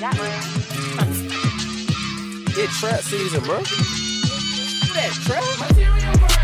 that trap season, bro. That trap material, bro.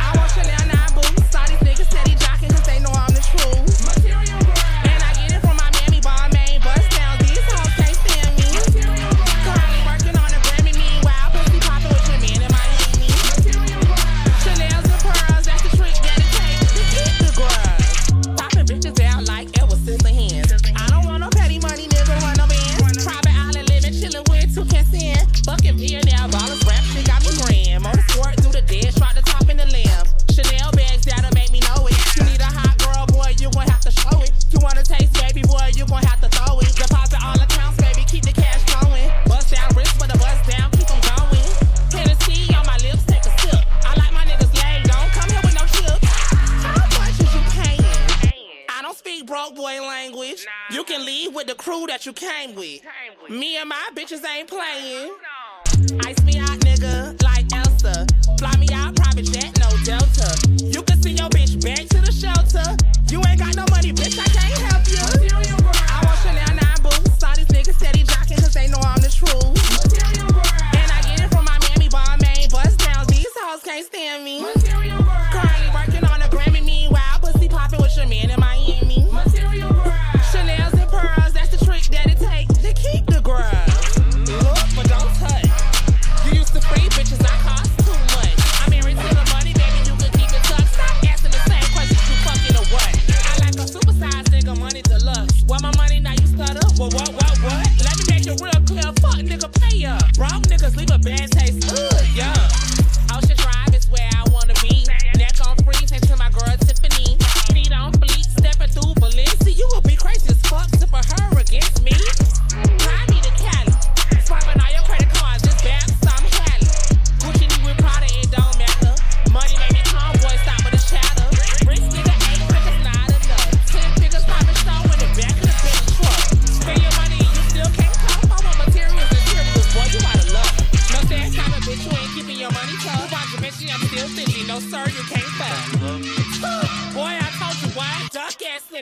broke boy language. Nah. You can leave with the crew that you came with. Came with. Me and my bitches ain't playing. No. Ice me out, nigga, like Elsa. Fly me out, private jet, no Delta.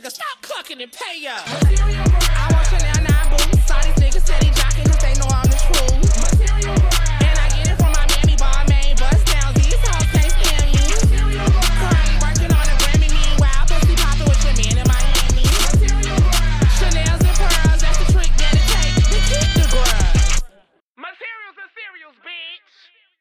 nigga, stop clucking and pay up.